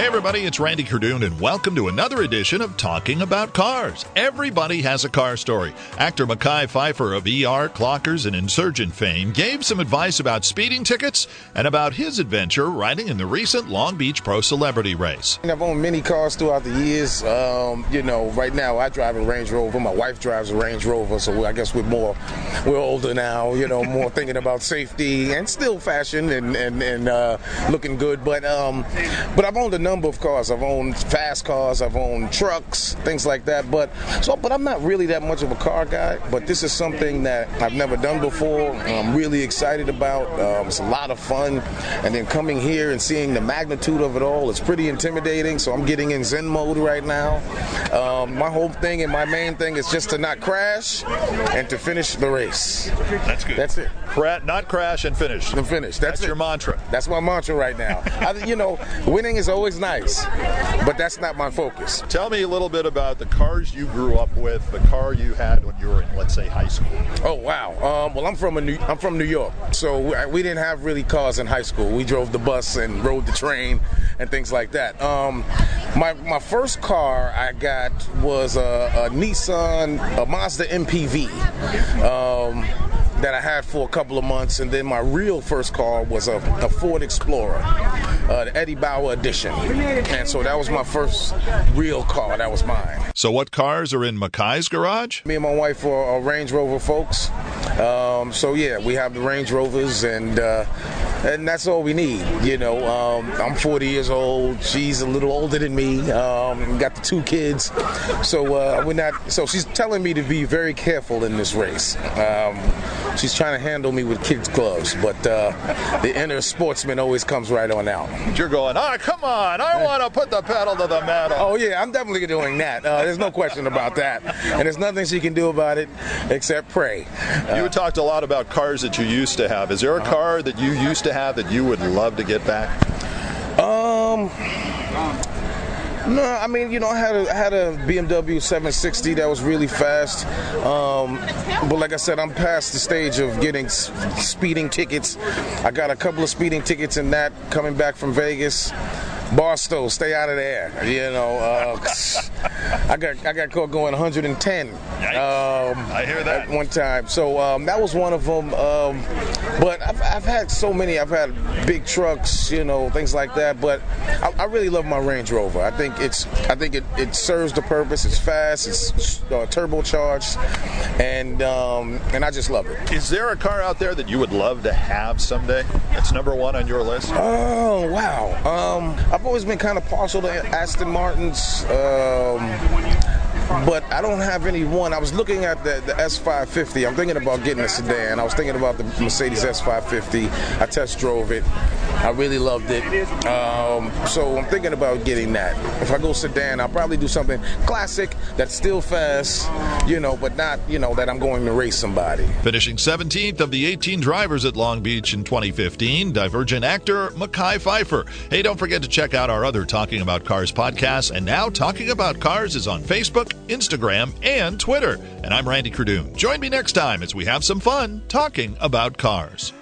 Hey, everybody, it's Randy Kerdoon, and welcome to another edition of Talking About Cars. Everybody has a car story. Actor Mekhi Phifer of ER, Clockers, and Insurgent fame gave some advice about speeding tickets and about his adventure riding in the recent Long Beach Pro Celebrity Race. I've owned many cars throughout the years. Um, you know, right now I drive a Range Rover. My wife drives a Range Rover, so I guess we're more, we're older now, you know, more thinking about safety and still fashion and, and, and uh, looking good. But, um, but I've owned a number of cars. I've owned fast cars, I've owned trucks, things like that. But so, but I'm not really that much of a car guy. But this is something that I've never done before. I'm really excited about. Um, it's a lot of fun, and then coming here and seeing the magnitude of it all, it's pretty intimidating. So I'm getting in Zen mode right now. Um, my whole thing and my main thing is just to not crash and to finish the race. That's good. That's it. Cra- not crash and finish. And finish. That's, That's your mantra. That's my mantra right now. I, you know, winning is always nice, but that's not my focus. Tell me a little bit about the cars you grew up with, the car you had when you were in, let's say, high school. Oh wow. Um, well, I'm from a New, I'm from New York, so we, we didn't have really cars in high school. We drove the bus and rode the train and things like that. Um, my my first car I got was a, a Nissan, a Mazda MPV. Um, that I had for a couple of months, and then my real first car was a, a Ford Explorer, uh, the Eddie Bauer edition, and so that was my first real car. That was mine. So, what cars are in Mekhi's garage? Me and my wife are, are Range Rover folks, um, so yeah, we have the Range Rovers, and uh, and that's all we need. You know, um, I'm 40 years old. She's a little older than me. Um, got the two kids, so uh, we're not. So she's telling me to be very careful in this race. Um, she's trying to handle me with kids' gloves, but uh, the inner sportsman always comes right on out. You're going, ah, come on, I want to put the pedal to the metal. Oh yeah, I'm definitely doing that. Uh, there's no question about that, and there's nothing she can do about it except pray. you talked a lot about cars that you used to have. Is there a car that you used to have that you would love to get back? Um. No, I mean, you know, I had a I had a BMW 760 that was really fast, um, but like I said, I'm past the stage of getting s- speeding tickets. I got a couple of speeding tickets in that coming back from Vegas. Barstow, stay out of there. You know, uh, I got I got caught going 110 um, I hear that. at one time. So um, that was one of them. Um, but I've, I've had so many. I've had big trucks, you know, things like that. But I, I really love my Range Rover. I think it's I think it, it serves the purpose. It's fast. It's uh, turbocharged, and um, and I just love it. Is there a car out there that you would love to have someday? That's number one on your list. Oh wow! I've always been kind of partial to Aston Martins, um, but I don't have any one. I was looking at the, the S550. I'm thinking about getting a sedan. I was thinking about the Mercedes S550. I test drove it. I really loved it. Um, so I'm thinking about getting that. If I go sedan, I'll probably do something classic that's still fast, you know, but not, you know, that I'm going to race somebody. Finishing 17th of the 18 drivers at Long Beach in 2015, Divergent actor Mekhi Phifer. Hey, don't forget to check out our other Talking About Cars podcasts. And now Talking About Cars is on Facebook, Instagram, and Twitter. And I'm Randy Kerdoon. Join me next time as we have some fun talking about cars.